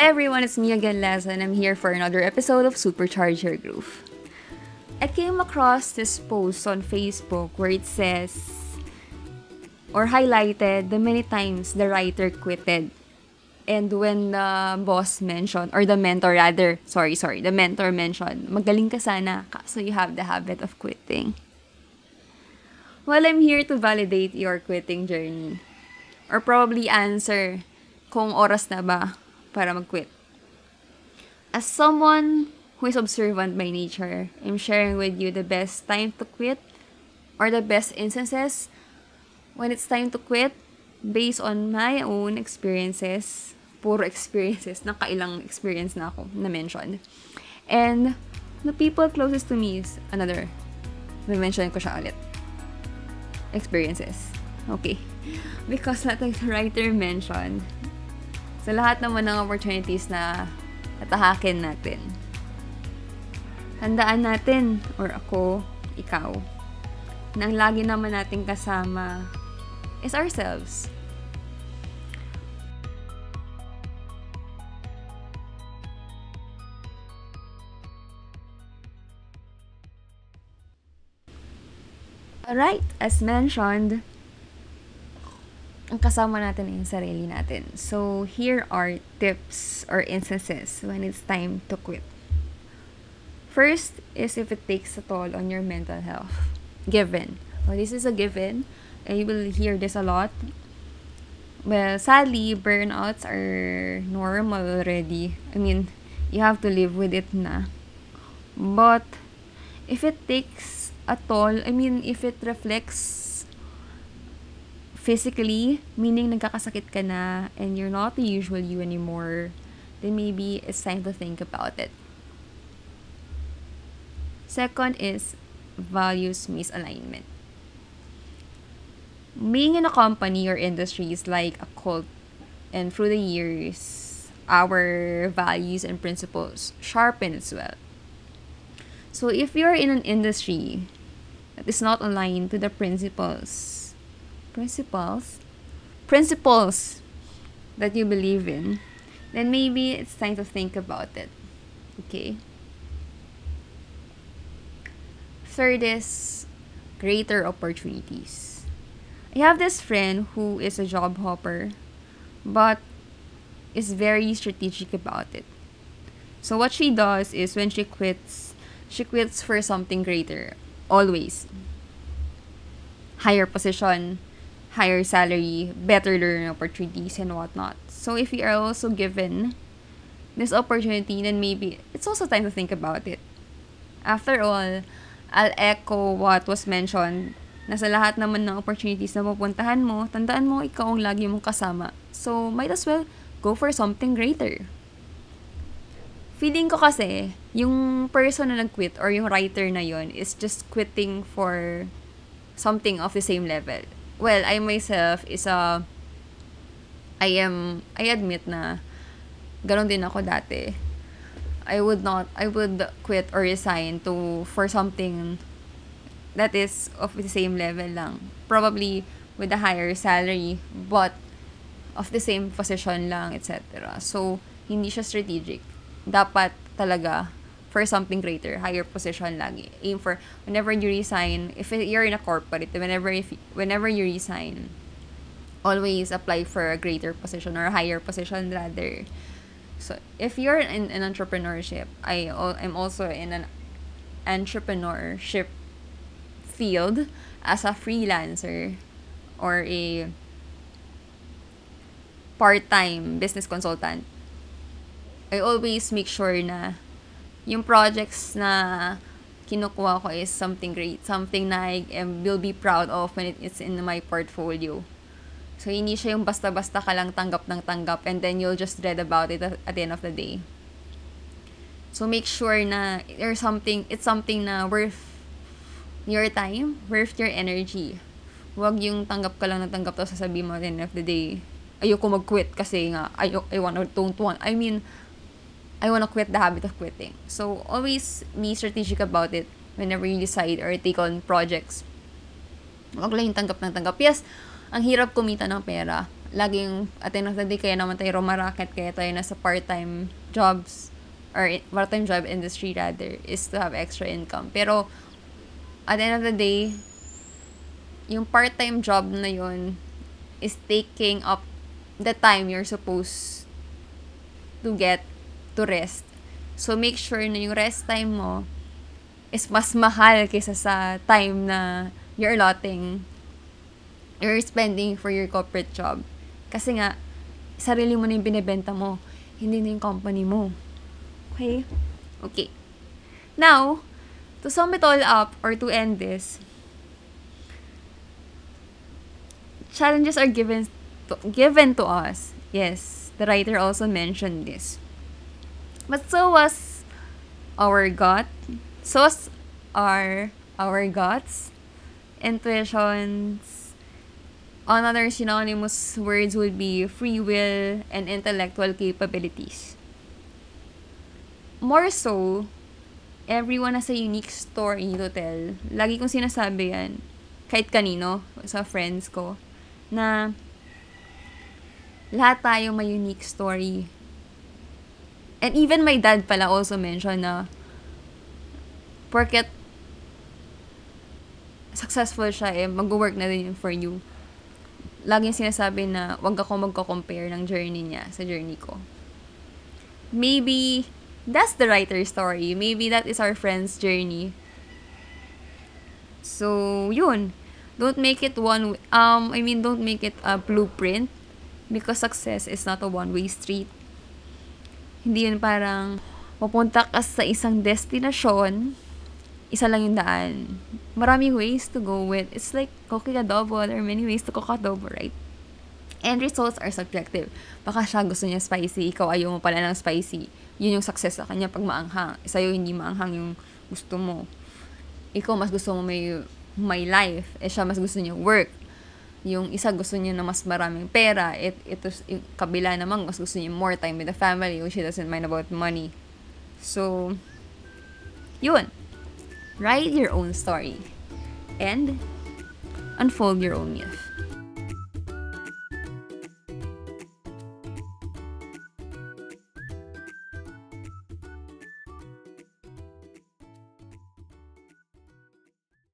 Everyone, it's me again, Les, and I'm here for another episode of Supercharge Your Groove. I came across this post on Facebook where it says, or highlighted the many times the writer quitted. And when the boss mentioned, or the mentor rather, sorry, sorry, the mentor mentioned, magaling ka sana, so you have the habit of quitting. Well, I'm here to validate your quitting journey. Or probably answer kung oras na ba para mag-quit. As someone who is observant by nature, I'm sharing with you the best time to quit or the best instances when it's time to quit based on my own experiences. Puro experiences. Nakailang experience na ako na mentioned. And the people closest to me is another. May-mention ko siya ulit. Experiences. Okay. Because like the writer mentioned, sa lahat naman ng opportunities na natahakin natin. Tandaan natin, or ako, ikaw, na ang lagi naman nating kasama is ourselves. Alright, as mentioned, ang kasama natin ay yung sarili natin. So, here are tips or instances when it's time to quit. First is if it takes a toll on your mental health. Given. Well, this is a given. And you will hear this a lot. Well, sadly, burnouts are normal already. I mean, you have to live with it na. But, if it takes a toll, I mean, if it reflects physically, meaning nagkakasakit ka na and you're not the usual you anymore, then maybe it's time to think about it. Second is values misalignment. Being in a company or industry is like a cult, and through the years, our values and principles sharpen as well. So if you're in an industry that is not aligned to the principles principles principles that you believe in, then maybe it's time to think about it. Okay? Third is greater opportunities. I have this friend who is a job hopper, but is very strategic about it. So what she does is when she quits, she quits for something greater. Always. Higher position, higher salary, better learning opportunities, and whatnot. So if you are also given this opportunity, then maybe it's also time to think about it. After all, I'll echo what was mentioned na sa lahat naman ng opportunities na pupuntahan mo, tandaan mo ikaw ang lagi mong kasama. So, might as well go for something greater. Feeling ko kasi, yung person na nag-quit or yung writer na yon is just quitting for something of the same level well, I myself is a, I am, I admit na, ganon din ako dati. I would not, I would quit or resign to, for something that is of the same level lang. Probably with a higher salary, but of the same position lang, etc. So, hindi siya strategic. Dapat talaga for something greater, higher position lagi. Aim for whenever you resign, if you're in a corporate, whenever if whenever you resign, always apply for a greater position or a higher position rather. So if you're in an entrepreneurship, I am also in an entrepreneurship field as a freelancer or a part-time business consultant. I always make sure na yung projects na kinukuha ko is something great, something na I am, will be proud of when it's in my portfolio. So, hindi siya yung basta-basta ka lang tanggap ng tanggap and then you'll just dread about it at, the end of the day. So, make sure na there's something, it's something na worth your time, worth your energy. Huwag yung tanggap ka lang ng tanggap to sasabihin mo at the end of the day. Ayoko mag-quit kasi nga, ayoko, I want, don't want. I mean, I want to quit the habit of quitting. So, always be strategic about it whenever you decide or take on projects. Huwag lang tanggap ng tanggap. Yes, ang hirap kumita ng pera. laging at the end of the day kaya naman tayo rumaraket kaya tayo nasa part-time jobs or part-time job industry rather is to have extra income. Pero at the end of the day, yung part-time job na yun is taking up the time you're supposed to get to rest. So make sure na yung rest time mo is mas mahal kaysa sa time na you're allotting you're spending for your corporate job. Kasi nga, sarili mo na yung binibenta mo, hindi na yung company mo. Okay? Okay. Now, to sum it all up or to end this, challenges are given to, given to us. Yes, the writer also mentioned this. But so was our gut, so our our guts, intuitions. Another synonymous words would be free will and intellectual capabilities. More so, everyone has a unique story to tell. Lagi kong sinasabi yan, kahit kanino, sa friends ko, na lahat tayo may unique story. And even my dad pala also mentioned na porket successful siya eh, mag-work na din yun for you. Laging sinasabi na wag ako magko-compare ng journey niya sa journey ko. Maybe that's the writer's story. Maybe that is our friend's journey. So, yun. Don't make it one um I mean don't make it a blueprint because success is not a one-way street. Hindi yun parang pupunta ka sa isang destinasyon, isa lang yung daan. Maraming ways to go with. It's like cooking adobo. There are many ways to cook adobo, right? And results are subjective. Baka siya gusto niya spicy, ikaw ayaw mo pala ng spicy. Yun yung success sa kanya pag maanghang. Sa'yo hindi maanghang yung gusto mo. Ikaw mas gusto mo may, may life. Eh siya mas gusto niya work. Yung isa gusto niya na mas maraming pera. It, ito, yung kabila naman mas gusto niya more time with the family which she doesn't mind about money. So, yun. Write your own story. And unfold your own myth.